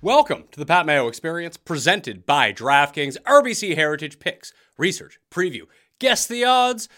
Welcome to the Pat Mayo Experience, presented by DraftKings RBC Heritage Picks, Research, Preview, Guess the Odds.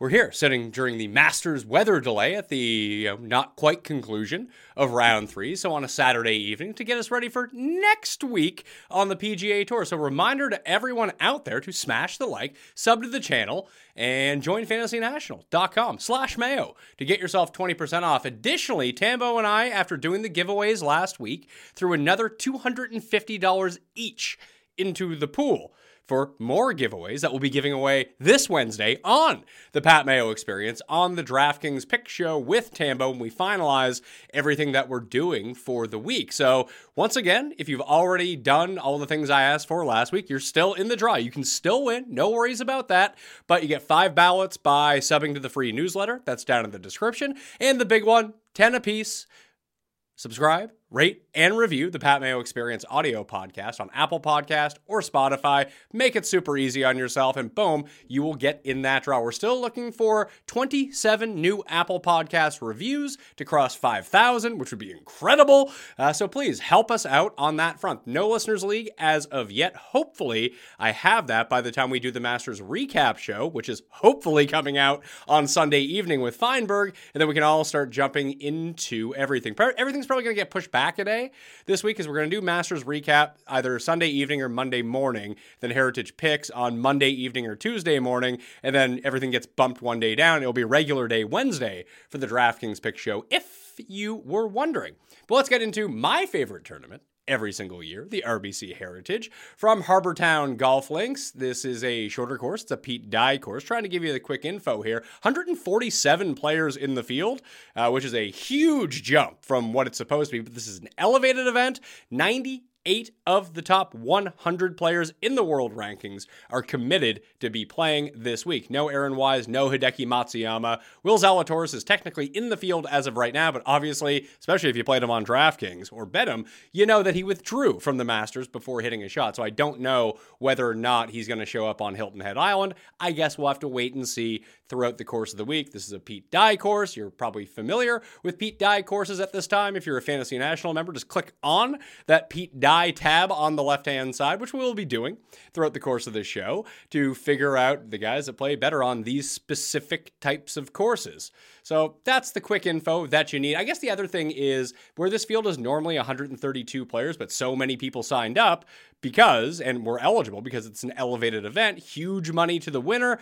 We're here sitting during the Masters weather delay at the you know, not quite conclusion of round three. So, on a Saturday evening to get us ready for next week on the PGA Tour. So, reminder to everyone out there to smash the like, sub to the channel, and join fantasynational.com slash mayo to get yourself 20% off. Additionally, Tambo and I, after doing the giveaways last week, threw another $250 each into the pool for more giveaways that we'll be giving away this Wednesday on the Pat Mayo Experience on the DraftKings Pick Show with Tambo when we finalize everything that we're doing for the week. So, once again, if you've already done all the things I asked for last week, you're still in the draw. You can still win, no worries about that. But you get five ballots by subbing to the free newsletter. That's down in the description. And the big one, 10 apiece. Subscribe, rate, and review the Pat Mayo Experience audio podcast on Apple Podcast or Spotify. Make it super easy on yourself, and boom, you will get in that draw. We're still looking for 27 new Apple Podcast reviews to cross 5,000, which would be incredible. Uh, so please help us out on that front. No listeners league as of yet. Hopefully, I have that by the time we do the Masters recap show, which is hopefully coming out on Sunday evening with Feinberg, and then we can all start jumping into everything. Everything's probably going to get pushed back a day this week because we're going to do Masters recap either Sunday evening or Monday morning, then Heritage picks on Monday evening or Tuesday morning, and then everything gets bumped one day down. It'll be regular day Wednesday for the DraftKings pick show, if you were wondering. But let's get into my favorite tournament every single year, the RBC Heritage from Harbour Town Golf Links. This is a shorter course, it's a Pete Dye course. Trying to give you the quick info here 147 players in the field, uh, which is a huge jump from what it's supposed to be, but this is an elevated event. 90 eight of the top 100 players in the world rankings are committed to be playing this week. No Aaron Wise, no Hideki Matsuyama. Will Zalatoris is technically in the field as of right now, but obviously, especially if you played him on DraftKings or bet him, you know that he withdrew from the Masters before hitting a shot. So I don't know whether or not he's going to show up on Hilton Head Island. I guess we'll have to wait and see throughout the course of the week. This is a Pete Dye course. You're probably familiar with Pete Dye courses at this time. If you're a Fantasy National member, just click on that Pete Dye tab on the left hand side, which we will be doing throughout the course of this show to figure out the guys that play better on these specific types of courses. So that's the quick info that you need. I guess the other thing is where this field is normally 132 players, but so many people signed up because, and were eligible because it's an elevated event, huge money to the winner,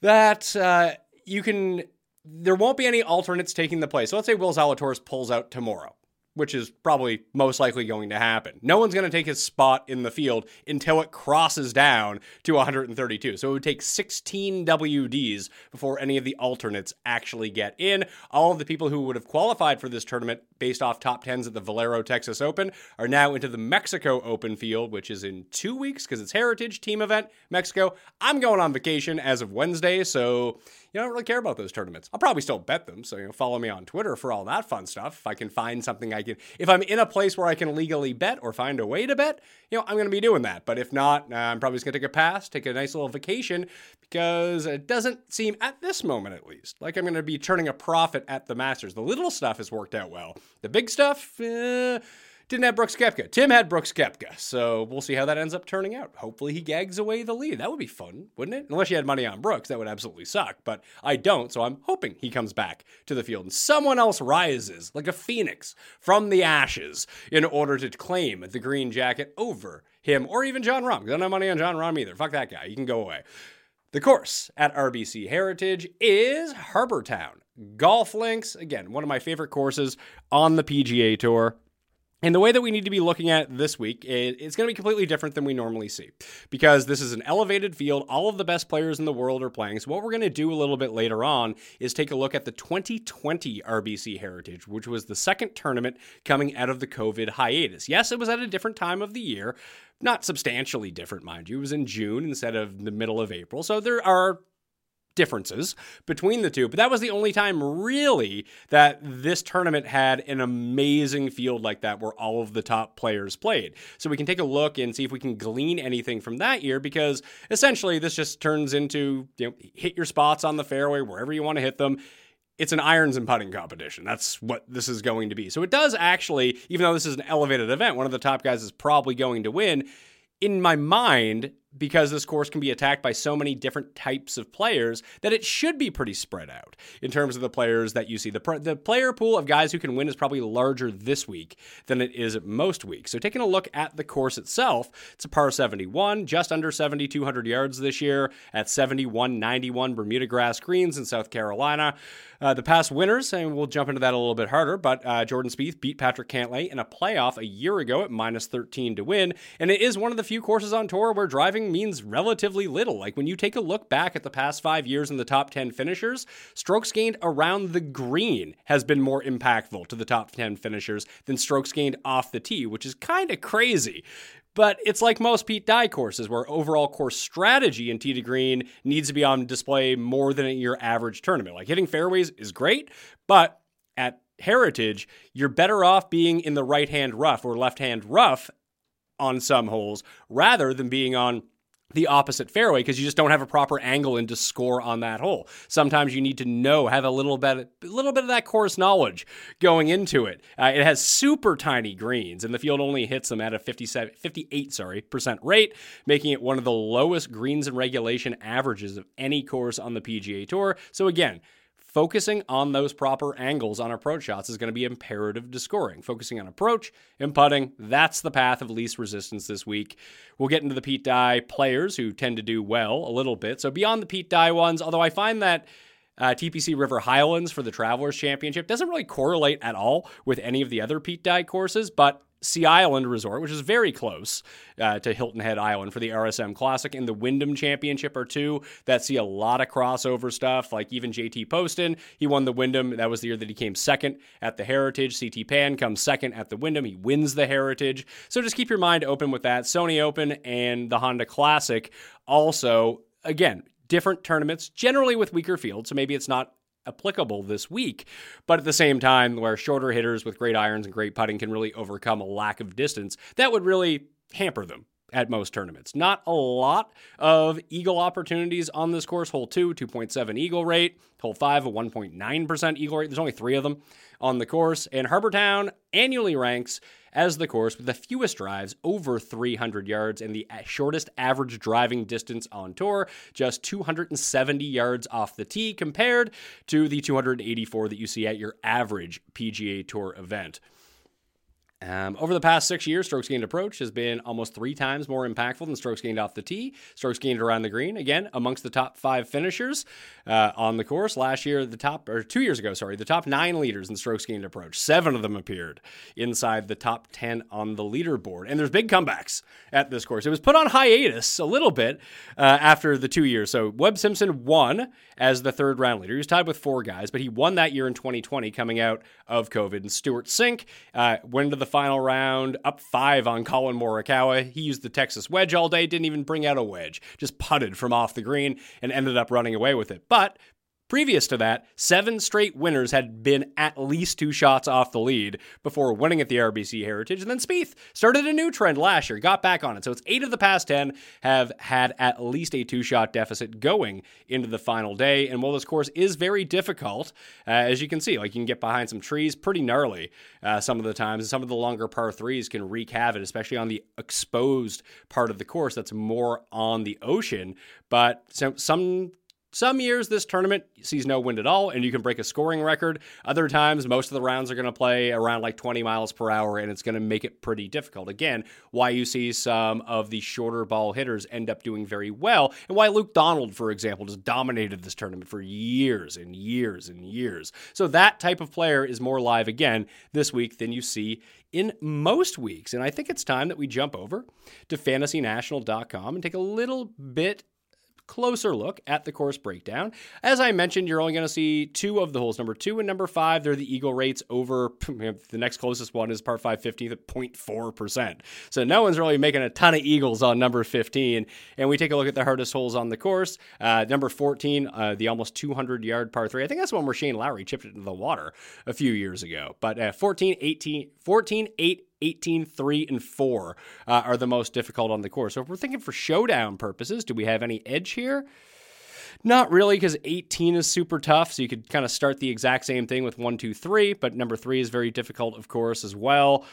that uh, you can there won't be any alternates taking the place. So let's say Will Zalatoris pulls out tomorrow which is probably most likely going to happen. No one's going to take his spot in the field until it crosses down to 132. So it would take 16 WDs before any of the alternates actually get in. All of the people who would have qualified for this tournament based off top 10s at the Valero Texas Open, are now into the Mexico Open field, which is in two weeks because it's Heritage Team event, Mexico. I'm going on vacation as of Wednesday, so you I don't really care about those tournaments. I'll probably still bet them, so you know, follow me on Twitter for all that fun stuff. If I can find something I can, if I'm in a place where I can legally bet or find a way to bet, you know, I'm going to be doing that. But if not, uh, I'm probably just going to take a pass, take a nice little vacation because it doesn't seem, at this moment at least, like I'm going to be turning a profit at the Masters. The little stuff has worked out well. The big stuff, eh, didn't have Brooks Koepka. Tim had Brooks Koepka. So we'll see how that ends up turning out. Hopefully he gags away the lead. That would be fun, wouldn't it? Unless you had money on Brooks, that would absolutely suck. But I don't, so I'm hoping he comes back to the field and someone else rises like a phoenix from the ashes in order to claim the green jacket over him or even Jon Rahm. I don't have money on Jon Rahm either. Fuck that guy. He can go away. The course at RBC Heritage is Harbour Town. Golf links, again, one of my favorite courses on the PGA Tour. And the way that we need to be looking at this week, it's going to be completely different than we normally see because this is an elevated field. All of the best players in the world are playing. So, what we're going to do a little bit later on is take a look at the 2020 RBC Heritage, which was the second tournament coming out of the COVID hiatus. Yes, it was at a different time of the year, not substantially different, mind you. It was in June instead of the middle of April. So, there are differences between the two. But that was the only time really that this tournament had an amazing field like that where all of the top players played. So we can take a look and see if we can glean anything from that year because essentially this just turns into, you know, hit your spots on the fairway wherever you want to hit them it's an irons and putting competition. That's what this is going to be. So it does actually, even though this is an elevated event, one of the top guys is probably going to win. In my mind, because this course can be attacked by so many different types of players that it should be pretty spread out in terms of the players that you see. The, the player pool of guys who can win is probably larger this week than it is most weeks. So, taking a look at the course itself, it's a par 71, just under 7,200 yards this year at 7191 Bermuda grass greens in South Carolina. Uh, the past winners, and we'll jump into that a little bit harder, but uh, Jordan Spieth beat Patrick Cantlay in a playoff a year ago at minus 13 to win. And it is one of the few courses on tour where driving means relatively little. Like when you take a look back at the past five years in the top 10 finishers, strokes gained around the green has been more impactful to the top 10 finishers than strokes gained off the tee, which is kind of crazy. But it's like most Pete Dye courses where overall course strategy in tee to green needs to be on display more than in your average tournament. Like hitting fairways is great, but at Heritage, you're better off being in the right hand rough or left hand rough on some holes rather than being on the opposite fairway because you just don't have a proper angle and to score on that hole. Sometimes you need to know, have a little bit, a little bit of that course knowledge going into it. Uh, it has super tiny greens, and the field only hits them at a 57, 58 sorry percent rate, making it one of the lowest greens and regulation averages of any course on the PGA Tour. So again, focusing on those proper angles on approach shots is going to be imperative to scoring. Focusing on approach and putting, that's the path of least resistance this week. We'll get into the Pete Dye players who tend to do well a little bit. So beyond the Pete Dye ones, although I find that uh, TPC River Highlands for the Travelers Championship doesn't really correlate at all with any of the other Pete Dye courses, but Sea Island Resort, which is very close uh, to Hilton Head Island for the RSM Classic, and the Wyndham Championship are two that see a lot of crossover stuff. Like even JT Poston, he won the Wyndham. That was the year that he came second at the Heritage. CT Pan comes second at the Wyndham. He wins the Heritage. So just keep your mind open with that. Sony Open and the Honda Classic also, again, different tournaments, generally with weaker fields. So maybe it's not applicable this week. But at the same time, where shorter hitters with great irons and great putting can really overcome a lack of distance, that would really hamper them at most tournaments. Not a lot of eagle opportunities on this course. Hole 2, 2.7 eagle rate. Hole 5, a 1.9% eagle rate. There's only three of them on the course. And Harbour Town annually ranks as the course with the fewest drives over 300 yards and the shortest average driving distance on tour, just 270 yards off the tee compared to the 284 that you see at your average PGA Tour event. Um, over the past six years, strokes gained approach has been almost three times more impactful than strokes gained off the tee. Strokes gained around the green, again, amongst the top five finishers uh, on the course. Last year, the top, or two years ago, sorry, the top nine leaders in strokes gained approach, seven of them appeared inside the top 10 on the leaderboard. And there's big comebacks at this course. It was put on hiatus a little bit uh, after the two years. So Webb Simpson won as the third round leader. He was tied with four guys, but he won that year in 2020 coming out of COVID. And Stewart Cink uh, went to the final round, up five on Collin Morikawa. He used the Texas wedge all day, didn't even bring out a wedge, just putted from off the green and ended up running away with it. But Previous to that, seven straight winners had been at least two shots off the lead before winning at the RBC Heritage. And then Spieth started a new trend last year, got back on it. So it's eight of the past 10 have had at least a two shot deficit going into the final day. And while this course is very difficult, uh, as you can see, like you can get behind some trees pretty gnarly uh, some of the times. And some of the longer par threes can wreak havoc, especially on the exposed part of the course that's more on the ocean. But some, some some years this tournament sees no wind at all and you can break a scoring record. Other times, most of the rounds are going to play around like 20 miles per hour and it's going to make it pretty difficult. Again, why you see some of the shorter ball hitters end up doing very well and why Luke Donald, for example, just dominated this tournament for years and years and years. So that type of player is more live again this week than you see in most weeks. And I think it's time that we jump over to fantasynational.com and take a little bit closer look at the course breakdown. As I mentioned, you're only going to see two of the holes, number two and number five. They're the eagle rates over the next closest one is par 5 15th at 0.4%. So no one's really making a ton of eagles on number 15. And we take a look at the hardest holes on the course. Uh, number 14, uh, the almost 200 yard par three. I think that's one where Shane Lowry chipped it into the water a few years ago. But uh, 14, 18, 14, 8, 18, 3, and 4 uh, are the most difficult on the course. So if we're thinking for showdown purposes, do we have any edge here? Not really, because 18 is super tough. So you could kind of start the exact same thing with 1, 2, 3, but number 3 is very difficult, of course, as well.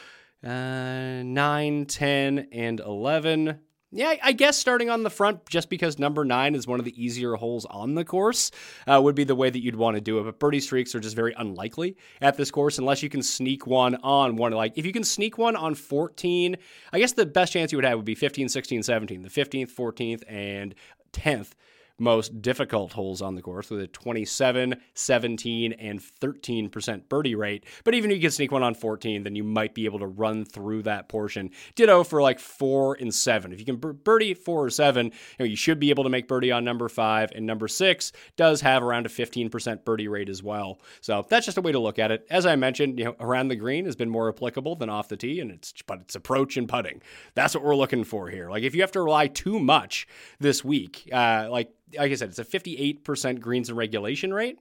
Uh, 9, 10, and 11 yeah, I guess starting on the front, just because number nine is one of the easier holes on the course, uh, would be the way that you'd want to do it. But birdie streaks are just very unlikely at this course unless you can sneak one on one. Like, if you can sneak one on 14, I guess the best chance you would have would be 15, 16, 17, the 15th, 14th, and 10th most difficult holes on the course with a 27, 17, and 13% birdie rate. But even if you can sneak one on 14, then you might be able to run through that portion. Ditto for like four and seven. If you can birdie four or seven, you, know, you should be able to make birdie on number five. And number six does have around a 15% birdie rate as well. So that's just a way to look at it. As I mentioned, you know, around the green has been more applicable than off the tee, and it's but it's approach and putting. That's what we're looking for here. Like if you have to rely too much this week, uh, like like I said, it's a 58% greens and regulation rate.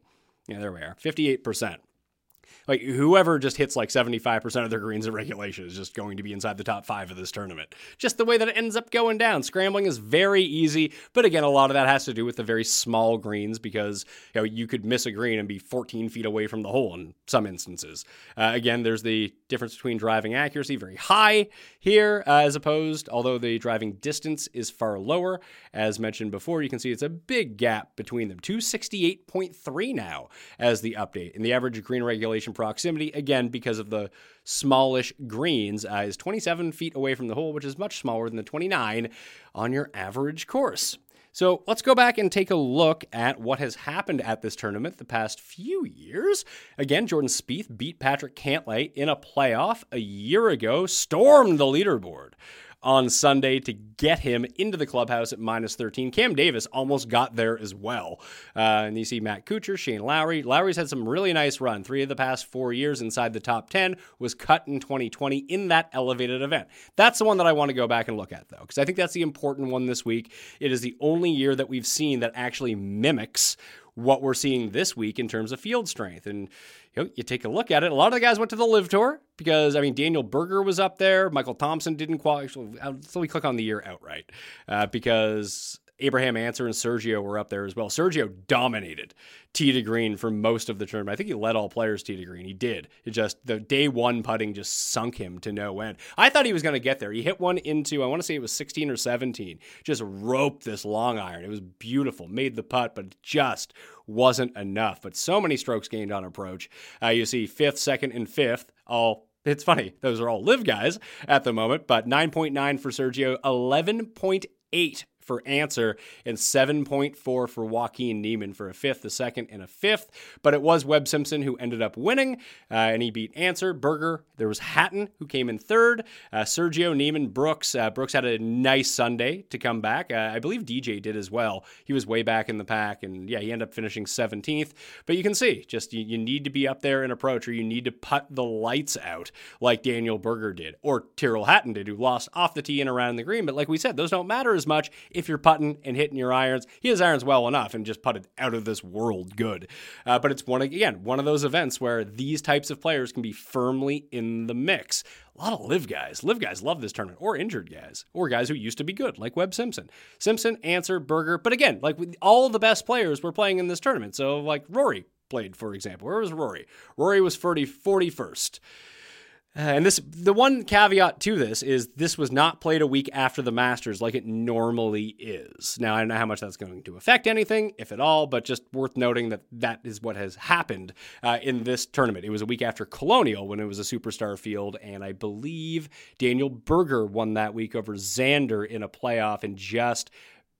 Yeah, there we are. 58% like whoever just hits like 75% of their greens in regulation is just going to be inside the top five of this tournament. Just the way that it ends up going down. Scrambling is very easy, but again, a lot of that has to do with the very small greens because you know you could miss a green and be 14 feet away from the hole in some instances. Uh, again, there's the difference between driving accuracy very high here uh, as opposed, although the driving distance is far lower. As mentioned before, you can see it's a big gap between them. 268.3 now as the update, and the average green regulation proximity, again, because of the smallish greens, uh, is 27 feet away from the hole, which is much smaller than the 29 on your average course. So let's go back and take a look at what has happened at this tournament the past few years. Again, Jordan Spieth beat Patrick Cantlay in a playoff a year ago, stormed the leaderboard on Sunday to get him into the clubhouse at minus 13. Cam Davis almost got there as well. Uh, and you see Matt Kuchar, Shane Lowry. Lowry's had some really nice run. Three of the past four years inside the top 10 was cut in 2020 in that elevated event. That's the one that I want to go back and look at, though, because I think that's the important one this week. It is the only year that we've seen that actually mimics what we're seeing this week in terms of field strength. And you, know, you take a look at it. A lot of the guys went to the LIV Tour because I mean Daniel Berger was up there. Michael Thompson didn't qualify. So we click on the year outright uh, because Abraham Ancer and Sergio were up there as well. Sergio dominated tee to green for most of the tournament. I think he led all players tee to green. He did. It just the day one putting just sunk him to no end. I thought he was going to get there. He hit one into I want to say it was 16 or 17. Just roped this long iron. It was beautiful. Made the putt, but just wasn't enough. But so many strokes gained on approach. Uh, you see fifth, second, and fifth all It's funny, those are all LIV guys at the moment, but 9.9 for Sergio, 11.8 for Ancer and 7.4 for Joaquin Niemann for a fifth, a second, and a fifth. But it was Webb Simpson who ended up winning, uh, and he beat Ancer, Berger. There was Hatton who came in third, uh, Sergio, Niemann, Brooks. Uh, Brooks had a nice Sunday to come back. Uh, I believe DJ did as well. He was way back in the pack, and yeah, he ended up finishing 17th. But you can see, just you, you need to be up there in approach, or you need to put the lights out like Daniel Berger did, or Tyrrell Hatton did, who lost off the tee and around the green. But like we said, those don't matter as much if you're putting and hitting your irons. He has irons well enough and just putted out of this world good. Uh, but it's one again one of those events where these types of players can be firmly in the mix. A lot of LIV guys. LIV guys love this tournament, or injured guys, or guys who used to be good, like Webb Simpson. Simpson, Ancer, Berger. But again, like all the best players were playing in this tournament. So, like Rory played, for example. Where was Rory? Rory was 40, 41st. Uh, and this, the one caveat to this is this was not played a week after the Masters like it normally is. Now, I don't know how much that's going to affect anything, if at all, but just worth noting that that is what has happened uh, in this tournament. It was a week after Colonial when it was a superstar field, and I believe Daniel Berger won that week over Xander in a playoff and just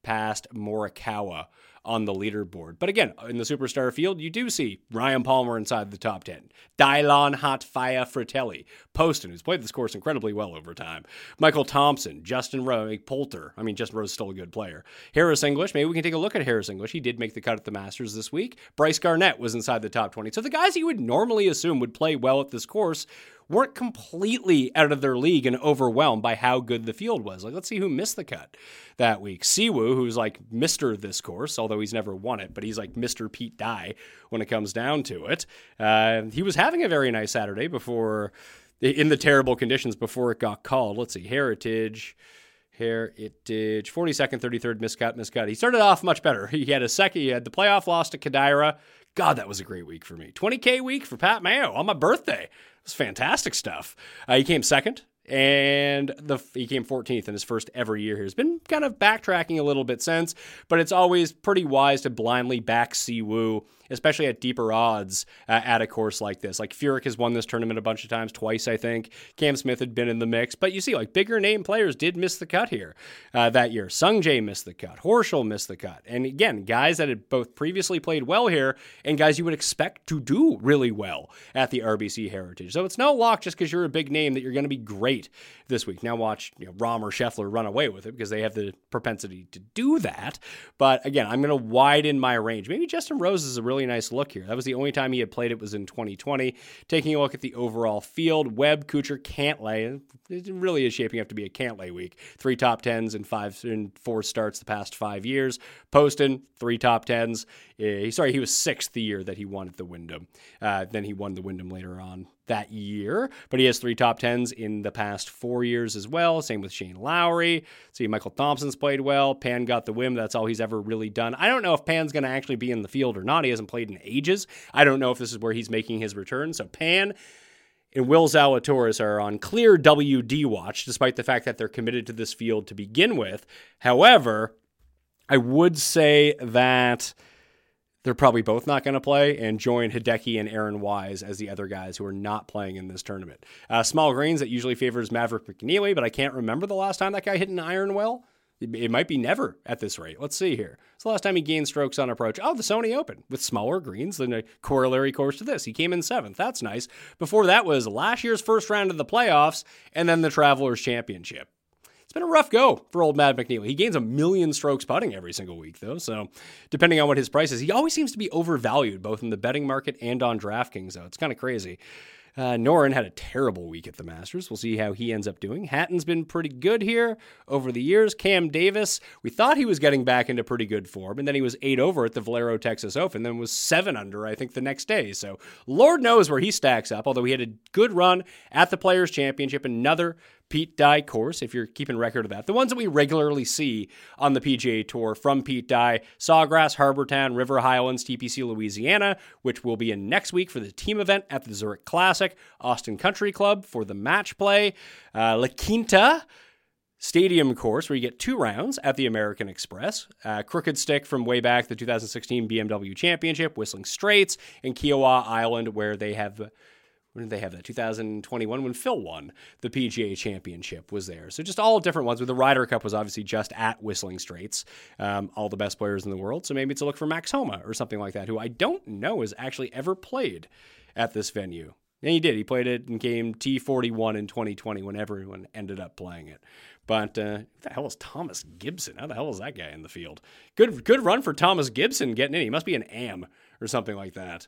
past Morikawa on the leaderboard. But again, in the superstar field, you do see Ryan Palmer inside the top 10, Dylan Hot Fire Frittelli, Poston, who's played this course incredibly well over time, Michael Thompson, Justin Rose, Poulter. I mean, Justin Rose is still a good player. Harris English, maybe we can take a look at Harris English. He did make the cut at the Masters this week. Brice Garnett was inside the top 20. So the guys you would normally assume would play well at this course weren't completely out of their league and overwhelmed by how good the field was. Like, let's see who missed the cut that week. Siwoo, who's like Mr. this course, although he's never won it, but he's like Mr. Pete Dye when it comes down to it. Uh, he was having a very nice Saturday before, in the terrible conditions before it got called. Let's see, Heritage. Heritage, 42nd, 33rd, miscut, miscut. He started off much better. He had a second, he had the playoff loss to Kodaira. God, that was a great week for me. 20K week for Pat Mayo on my birthday. It was fantastic stuff. Uh, he came second and the he came 14th in his first ever year here. He's been kind of backtracking a little bit since, but it's always pretty wise to blindly back Siwoo, especially at deeper odds uh, at a course like this. Like Furyk has won this tournament a bunch of times, twice I think. Cam Smith had been in the mix, but you see, like bigger name players did miss the cut here uh, that year. Sungjae missed the cut, Horschel missed the cut, and again, guys that had both previously played well here and guys you would expect to do really well at the RBC Heritage. So it's no lock just because you're a big name that you're going to be great great this week. Now watch you know, Rahm or Scheffler run away with it because they have the propensity to do that. But again, I'm going to widen my range. Maybe Justin Rose is a really nice look here. That was the only time he had played it was in 2020. Taking a look at the overall field, Webb, Kuchar, Cantlay. It really is shaping up to be a Cantlay week. Three top tens and five and four starts the past five years. Poston, three top tens. Uh, sorry, he was sixth the year that he won at the Wyndham. Uh, then he won the Wyndham later on that year, but he has three top tens in the past four years as well. Same with Shane Lowry. See, Michael Thompson's played well. Pan got the win. That's all he's ever really done. I don't know if Pan's going to actually be in the field or not. He hasn't played in ages. I don't know if this is where he's making his return. So Pan and Will Zalatoris are on clear WD watch, despite the fact that they're committed to this field to begin with. However, I would say that they're probably both not going to play and join Hideki and Aaron Wise as the other guys who are not playing in this tournament. Uh, small greens, that usually favors Maverick McNealy, but I can't remember the last time that guy hit an iron well. It, it might be never at this rate. Let's see here. It's the last time he gained strokes on approach. Oh, the Sony Open with smaller greens than a corollary course to this. He came in seventh. That's nice. Before that was last year's first round of the playoffs and then the Travelers Championship. It's been a rough go for old Matt McNealy. He gains a million strokes putting every single week, though. So, depending on what his price is, he always seems to be overvalued both in the betting market and on DraftKings, though. It's kind of crazy. Uh, Noren had a terrible week at the Masters. We'll see how he ends up doing. Hatton's been pretty good here over the years. Cam Davis, we thought he was getting back into pretty good form, and then he was eight over at the Valero Texas Open, then was seven under, I think, the next day. So Lord knows where he stacks up, although he had a good run at the Players' Championship, another Pete Dye course, if you're keeping record of that. The ones that we regularly see on the PGA Tour from Pete Dye Sawgrass, Harbour Town, River Highlands, TPC Louisiana, which will be in next week for the team event at the Zurich Classic, Austin Country Club for the match play, uh, La Quinta. Stadium course where you get two rounds at the American Express, uh, Crooked Stick from way back the 2016 BMW Championship, Whistling Straits, and Kiawah Island where they have when did they have that? 2021 when Phil won the PGA Championship was there. So just all different ones. With the Ryder Cup was obviously just at Whistling Straits, um, all the best players in the world. So maybe it's a look for Max Homa or something like that, who I don't know has actually ever played at this venue. And he did. He played it in game T41 in 2020 when everyone ended up playing it. But uh, who the hell is Thomas Gibson? How the hell is that guy in the field? Good, good run for Thomas Gibson getting in. He must be an AM or something like that.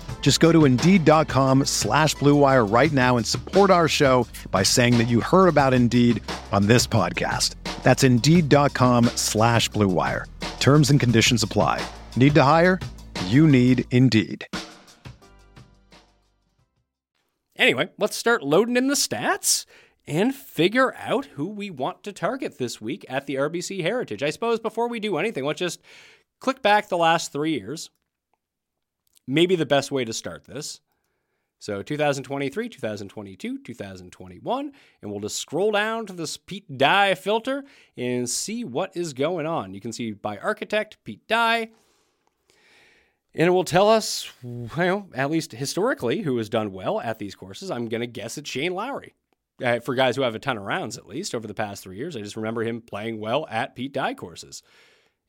Just go to Indeed.com slash BlueWire right now and support our show by saying that you heard about Indeed on this podcast. That's Indeed.com slash BlueWire. Terms and conditions apply. Need to hire? You need Indeed. Anyway, let's start loading in the stats and figure out who we want to target this week at the RBC Heritage. I suppose before we do anything, let's just click back the last three years. Maybe the best way to start this. So 2023, 2022, 2021, and we'll just scroll down to this Pete Dye filter and see what is going on. You can see by architect, Pete Dye, and it will tell us, know, at least historically, who has done well at these courses. I'm going to guess it's Shane Lowry. Uh, for guys who have a ton of rounds, at least over the past three years, I just remember him playing well at Pete Dye courses.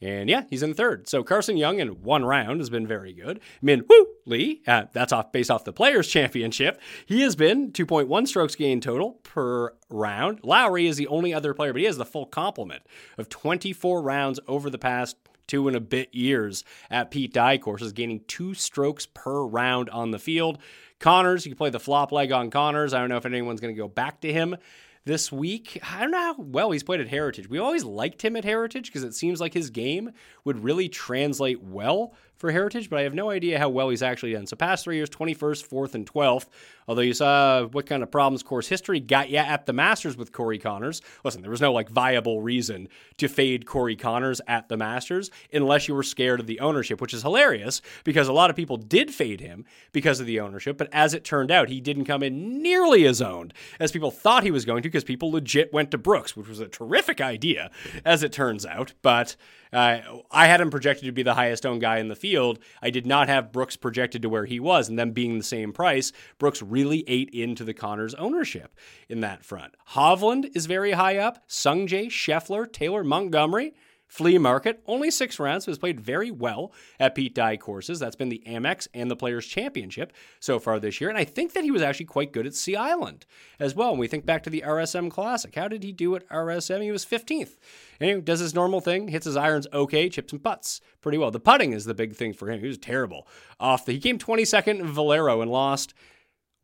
And yeah, he's in third. So Carson Young in one round has been very good. Min Woo Lee, uh, that's off based off the Players Championship. He has been 2.1 strokes gain total per round. Lowry is the only other player, but he has the full complement of 24 rounds over the past two and a bit years at Pete Dye courses, gaining two strokes per round on the field. Conners, you can play the flop leg on Conners. I don't know if anyone's going to go back to him this week. I don't know how well he's played at Heritage. We always liked him at Heritage because it seems like his game would really translate well for Heritage, but I have no idea how well he's actually done. So, past three years 21st, 4th, and 12th. Although you saw what kind of problems course history got you at the Masters with Corey Conners. Listen, there was no like viable reason to fade Corey Conners at the Masters unless you were scared of the ownership, which is hilarious because a lot of people did fade him because of the ownership. But as it turned out, he didn't come in nearly as owned as people thought he was going to because people legit went to Brooks, which was a terrific idea as it turns out. But uh, I had him projected to be the highest owned guy in the field. I did not have Brooks projected to where he was, and them being the same price, Brooks really ate into the Conners ownership in that front. Hovland is very high up. Sungjae, Scheffler, Taylor Montgomery. Flea Market, only six rounds, has played very well at Pete Dye courses. That's been the Amex and the Players Championship so far this year. And I think that he was actually quite good at Sea Island as well. When we think back to the RSM Classic, how did he do at RSM? He was 15th. And he does his normal thing, hits his irons okay, chips and putts pretty well. The putting is the big thing for him. He was terrible off the. He came 22nd in Valero and lost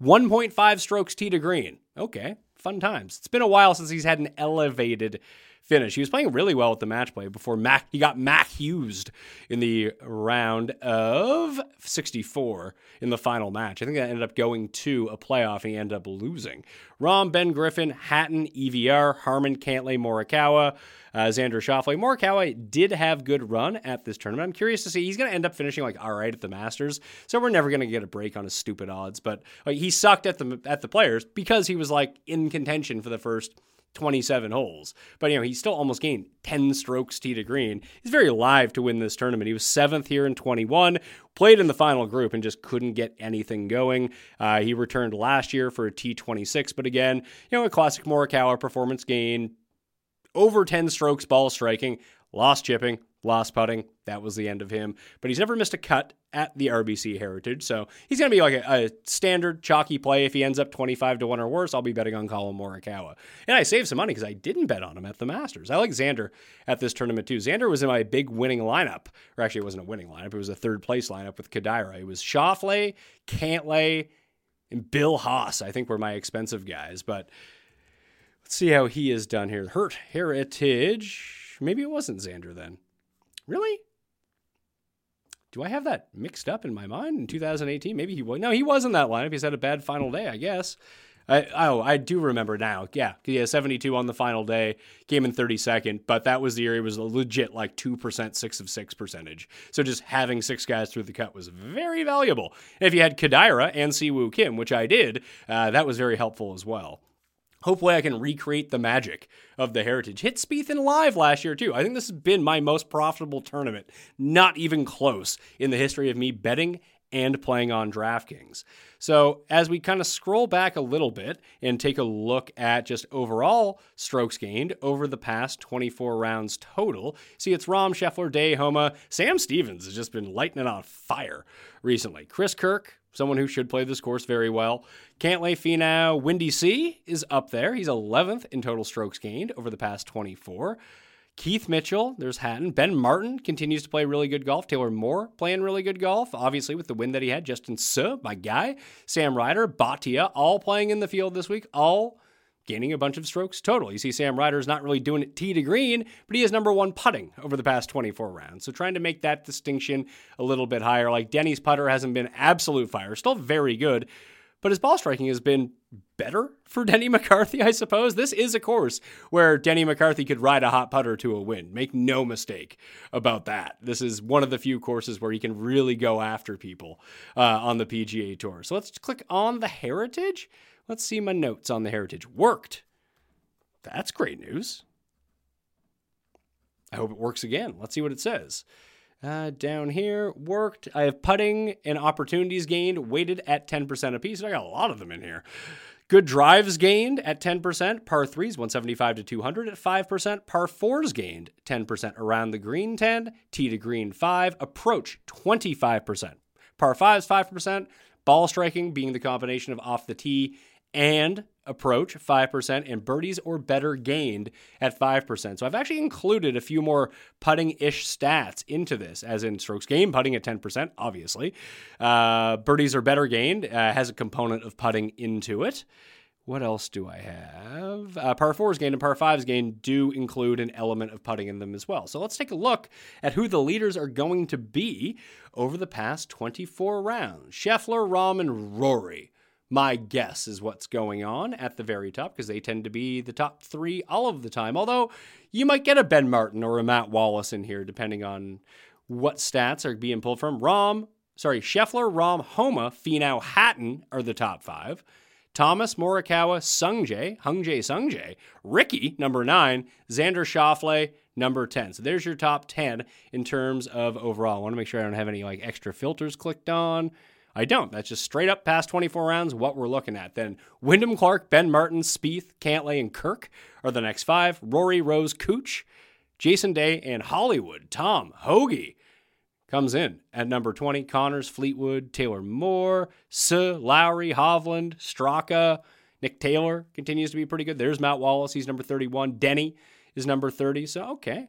1.5 strokes tee to green. Okay, fun times. It's been a while since he's had an elevated finish. He was playing really well at the match play before Mac he got Mac Hughes in the round of 64 in the final match. I think that ended up going to a playoff and he ended up losing. Rahm, Ben Griffin, Hatton, EVR, Harman, Cantlay, Morikawa, uh, Xander Schauffele. Morikawa did have good run at this tournament. I'm curious to see. He's going to end up finishing like all right at the Masters, so we're never going to get a break on his stupid odds. But like he sucked at the at the Players because he was like in contention for the first 27 holes. But, you know, he still almost gained 10 strokes tee to green. He's very alive to win this tournament. He was seventh here in 21, played in the final group and just couldn't get anything going. Uh, he returned last year for a T26, but again, you know, a classic Morikawa performance gain, over 10 strokes ball striking, lost chipping, lost putting. That was the end of him. But he's never missed a cut at the RBC Heritage. So he's going to be like a, a, standard chalky play. If he ends up 25 to 1 or worse, I'll be betting on Collin Morikawa. And I saved some money because I didn't bet on him at the Masters. I like Xander at this tournament too. Xander was in my big winning lineup. Or actually, it wasn't a winning lineup. It was a third place lineup with Kodaira. It was Schauffele, Cantlay, and Bill Haas, I think were my expensive guys. But let's see how he is done here. Hurt Heritage. Maybe it wasn't Xander then. Really? Do I have that mixed up in my mind in 2018? Maybe he was. No, he was in that lineup. He's had a bad final day, I guess. I, oh, I do remember now. Yeah, he had 72 on the final day, came in 32nd, but that was the year he was a legit like 2%, 6 of 6 percentage. So just having six guys through the cut was very valuable. And if you had Kodaira and Siwoo Kim, which I did, uh, that was very helpful as well. Hopefully, I can recreate the magic of the Heritage. Hit Spieth in live last year, too. I think this has been my most profitable tournament, not even close in the history of me betting and playing on DraftKings. So, as we kind of scroll back a little bit and take a look at just overall strokes gained over the past 24 rounds total, see it's Rahm Scheffler, Day, Homa. Sam Stevens has just been lighting it on fire recently. Chris Kirk, someone who should play this course very well. Cantlay Finau, Windy C is up there. He's 11th in total strokes gained over the past 24. Keith Mitchell, there's Hatton. Ben Martin continues to play really good golf. Taylor Moore playing really good golf, obviously with the win that he had. Justin Suh, my guy. Sam Ryder, Bhatia, all playing in the field this week, all gaining a bunch of strokes total. You see, Sam Ryder's not really doing it tee to green, but he is number one putting over the past 24 rounds. So trying to make that distinction a little bit higher. Like Denny's putter hasn't been absolute fire, still very good, but his ball striking has been better for Denny McCarthy, I suppose. This is a course where Denny McCarthy could ride a hot putter to a win. Make no mistake about that. This is one of the few courses where he can really go after people uh, on the PGA Tour. So let's click on the Heritage. Let's see my notes on the Heritage. Worked. That's great news. I hope it works again. Let's see what it says. Uh, down here, worked. I have putting and opportunities gained weighted at 10% apiece. I got a lot of them in here. Good drives gained at 10%, par 3s 175 to 200 at 5%, par 4s gained 10% around the green 10, tee to green 5, approach 25%, par 5s 5%, ball striking being the combination of off the tee and approach 5% and birdies or better gained at 5%. So I've actually included a few more putting ish stats into this, as in strokes gained, putting at 10%, obviously. Uh, birdies or better gained uh, has a component of putting into it. What else do I have? Uh, par fours gained and par fives gained do include an element of putting in them as well. So let's take a look at who the leaders are going to be over the past 24 rounds. Scheffler, Rahm, and Rory my guess is what's going on at the very top because they tend to be the top three all of the time. Although you might get a Ben Martin or a Matt Wallace in here, depending on what stats are being pulled from. Rahm, sorry, Scheffler, Rahm, Homa, Finau, Hatton are the top five. Thomas, Morikawa, Sungjae, Hungjae Sungjae, Rickie, number nine, Xander Schauffele, number 10. So there's your top 10 in terms of overall. I want to make sure I don't have any like extra filters clicked on. I don't. That's just straight up past 24 rounds, what we're looking at. Then Wyndham Clark, Ben Martin, Spieth, Cantlay, and Kirk are the next five. Rory, Rose, Cooch, Jason Day, and Hollywood. Tom Hoge comes in at number 20. Conners, Fleetwood, Taylor Moore, Suh, Lowry, Hovland, Straka, Nick Taylor continues to be pretty good. There's Matt Wallace. He's number 31. Denny is number 30. So, okay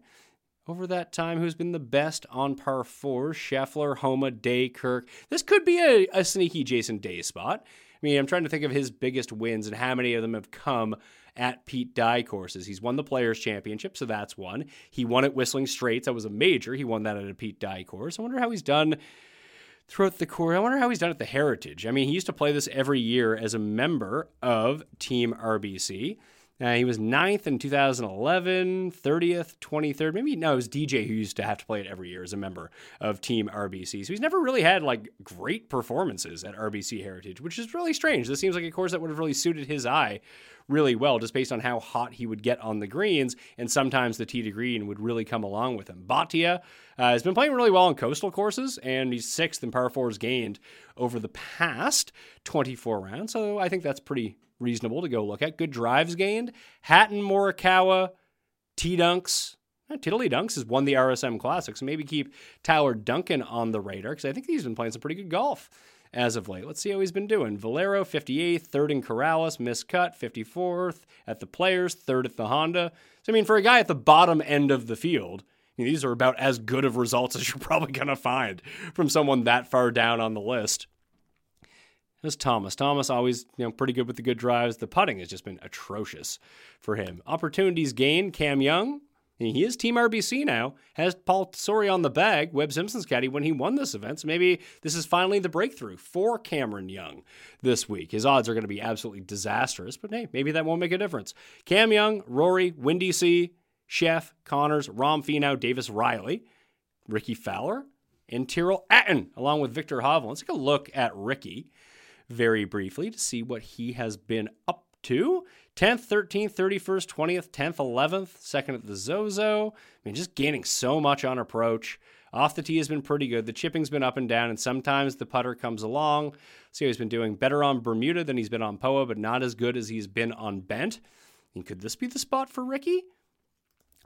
over that time who's been the best on par four Scheffler, Homa, Day, Kirk. This could be a, a sneaky Jason Day spot. I mean, I'm trying to think of his biggest wins and how many of them have come at Pete Dye courses. He's won the Players Championship, so that's one. He won at Whistling Straits. That was a major. He won that at a Pete Dye course. I wonder how he's done throughout the course. I wonder how he's done at the Heritage. I mean, he used to play this every year as a member of Team RBC. Uh, he was ninth in 2011, 30th, 23rd. Maybe no, it was DJ who used to have to play it every year as a member of Team RBC. So he's never really had like great performances at RBC Heritage, which is really strange. This seems like a course that would have really suited his eye really well, just based on how hot he would get on the greens, and sometimes the tee to green would really come along with him. Bhatia uh, has been playing really well on coastal courses, and he's sixth in par fours gained over the past 24 rounds. So I think that's pretty reasonable to go look at. Good drives gained. Hatton, Morikawa, T Dunks. Uh, Tiddly Dunks has won the RSM Classic, so maybe keep Tyler Duncan on the radar because I think he's been playing some pretty good golf as of late. Let's see how he's been doing. Valero, 58th, third in Corales, miscut, 54th at the Players, third at the Honda. So, I mean, for a guy at the bottom end of the field, I mean, these are about as good of results as you're probably going to find from someone that far down on the list. There's Thomas. Thomas always, you know, pretty good with the good drives. The putting has just been atrocious for him. Opportunities gained. Cam Young, he is Team RBC now. Has Paul Tesori on the bag, Webb Simpson's caddy, when he won this event. So maybe this is finally the breakthrough for Cameron Young this week. His odds are going to be absolutely disastrous, but hey, maybe that won't make a difference. Cam Young, Rory, Windy C, Chef, Conners, Rahm Finau, Davis Riley, Rickie Fowler, and Tyrrell Hatton, along with Viktor Hovland. Let's take a look at Rickie very briefly to see what he has been up to. 10th, 13th, 31st, 20th, 10th, 11th, second at the Zozo. I mean, just gaining so much on approach. Off the tee has been pretty good. The chipping's been up and down, and sometimes the putter comes along. See how he's been doing better on Bermuda than he's been on Poa, but not as good as he's been on Bent. And could this be the spot for Rickie?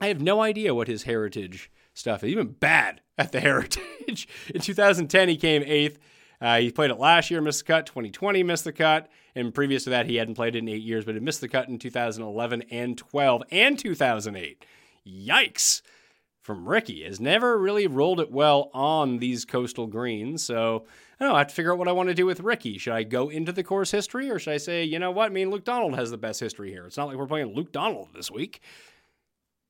I have no idea what his heritage stuff is. Even bad at the heritage. In 2010, he came eighth. Uh, he played it last year, missed the cut. 2020, missed the cut. And previous to that, he hadn't played it in eight years, but he missed the cut in 2011 and 12 and 2008. Yikes! From Rickie has never really rolled it well on these coastal greens. So I don't know. I have to figure out what I want to do with Rickie. Should I go into the course history, or should I say, you know what? I mean, Luke Donald has the best history here. It's not like we're playing Luke Donald this week.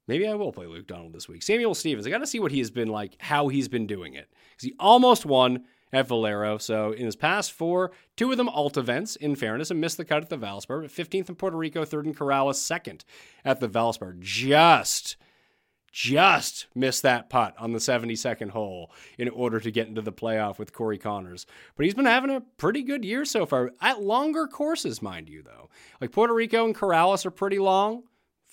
Maybe I will play Luke Donald this week. Samuel Stevens, I got to see what he has been like, how he's been doing it. Because he almost won at Valero. So in his past four, two of them alt events, in fairness, and missed the cut at the Valspar. But 15th in Puerto Rico, third in Corales, second at the Valspar. Just, just missed that putt on the 72nd hole in order to get into the playoff with Corey Conners. But he's been having a pretty good year so far at longer courses, mind you, though. Like Puerto Rico and Corales are pretty long.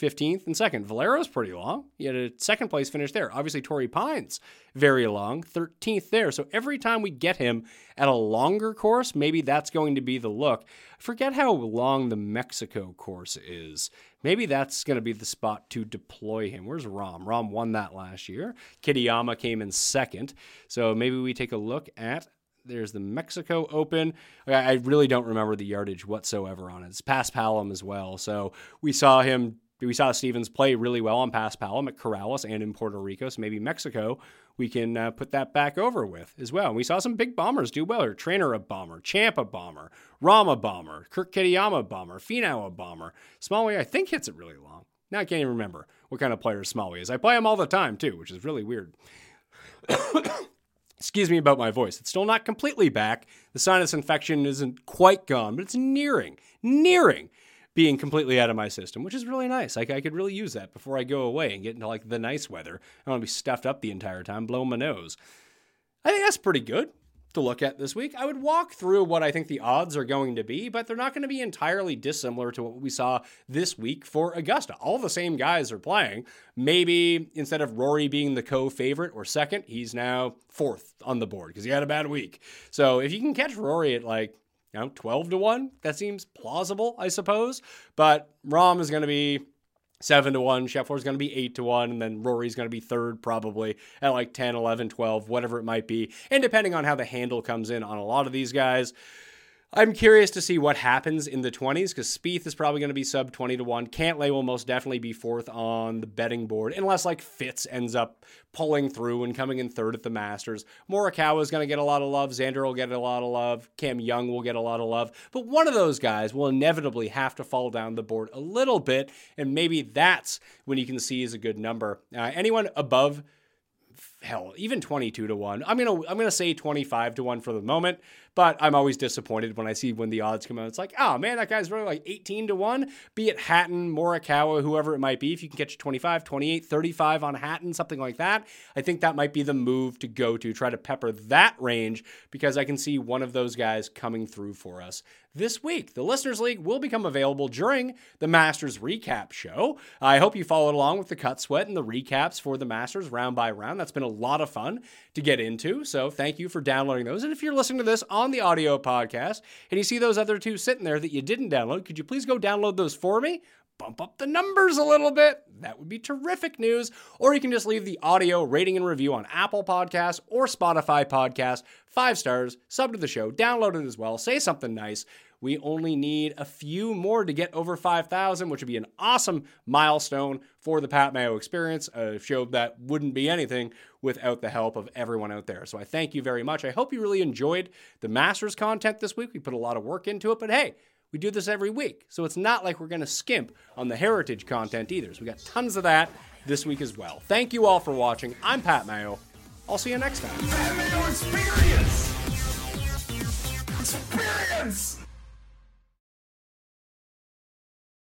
15th and second. Valero's pretty long. He had a second place finish there. Obviously, Torrey Pines, very long, 13th there. So every time we get him at a longer course, maybe that's going to be the look. Forget how long the Mexico course is. Maybe that's going to be the spot to deploy him. Where's Rahm? Rahm won that last year. Kitayama came in second. So maybe we take a look at there's the Mexico Open. I really don't remember the yardage whatsoever on it. It's Paspalum as well. So we saw him we saw Stevens play really well on Paspalum at Corales and in Puerto Rico. So maybe Mexico, we can uh, put that back over with as well. And we saw some big bombers do well. Trainer a bomber, Champ a bomber, Rama bomber, Kurt Kitayama bomber, Finau a bomber. Smalley, I think, hits it really long. Now I can't even remember what kind of player Smalley is. I play him all the time too, which is really weird. Excuse me about my voice. It's still not completely back. The sinus infection isn't quite gone, but it's nearing, nearing being completely out of my system, which is really nice. Like I could really use that before I go away and get into like the nice weather. I don't want to be stuffed up the entire time, blowing my nose. I think that's pretty good to look at this week. I would walk through what I think the odds are going to be, but they're not going to be entirely dissimilar to what we saw this week for Augusta. All the same guys are playing. Maybe instead of Rory being the co favorite or second, he's now fourth on the board because he had a bad week. So if you can catch Rory at like you know, 12 to 1. That seems plausible, I suppose. But Rahm is going to be 7 to 1. Scheffler is going to be 8 to 1. And then Rory's going to be third, probably at like 10, 11, 12, whatever it might be. And depending on how the handle comes in on a lot of these guys, I'm curious to see what happens in the 20s because Spieth is probably going to be sub 20 to 1. Cantlay will most definitely be fourth on the betting board unless like Fitz ends up pulling through and coming in third at the Masters. Morikawa is going to get a lot of love. Xander will get a lot of love. Cam Young will get a lot of love. But one of those guys will inevitably have to fall down the board a little bit. And maybe that's when you can see is a good number. Uh, anyone above hell, even 22 to 1. I'm going to I'm going to say 25 to 1 for the moment, but I'm always disappointed when I see when the odds come out. It's like, "Oh man, that guy's really like 18 to 1." Be it Hatton, Morikawa, whoever it might be, if you can catch 25, 28, 35 on Hatton, something like that, I think that might be the move to go to try to pepper that range because I can see one of those guys coming through for us this week. The Listeners League will become available during the Masters recap show. I hope you followed along with the cut sweat and the recaps for the Masters round by round. That's been a lot of fun to get into. So thank you for downloading those. And if you're listening to this the audio podcast and you see those other two sitting there that you didn't download, could you please go download those for me? Bump up the numbers a little bit. that would be terrific news. Or you can just leave the audio rating and review on Apple Podcasts or Spotify Podcast. Five stars, sub to the show, download it as well, say something nice. We only need a few more to get over 5,000, which would be an awesome milestone for the Pat Mayo experience, a show that wouldn't be anything without the help of everyone out there. So I thank you very much. I hope you really enjoyed the Masters content this week. We put a lot of work into it, but hey, we do this every week. So it's not like we're going to skimp on the heritage content either. So we got tons of that this week as well. Thank you all for watching. I'm Pat Mayo. I'll see you next time. Experience! Experience!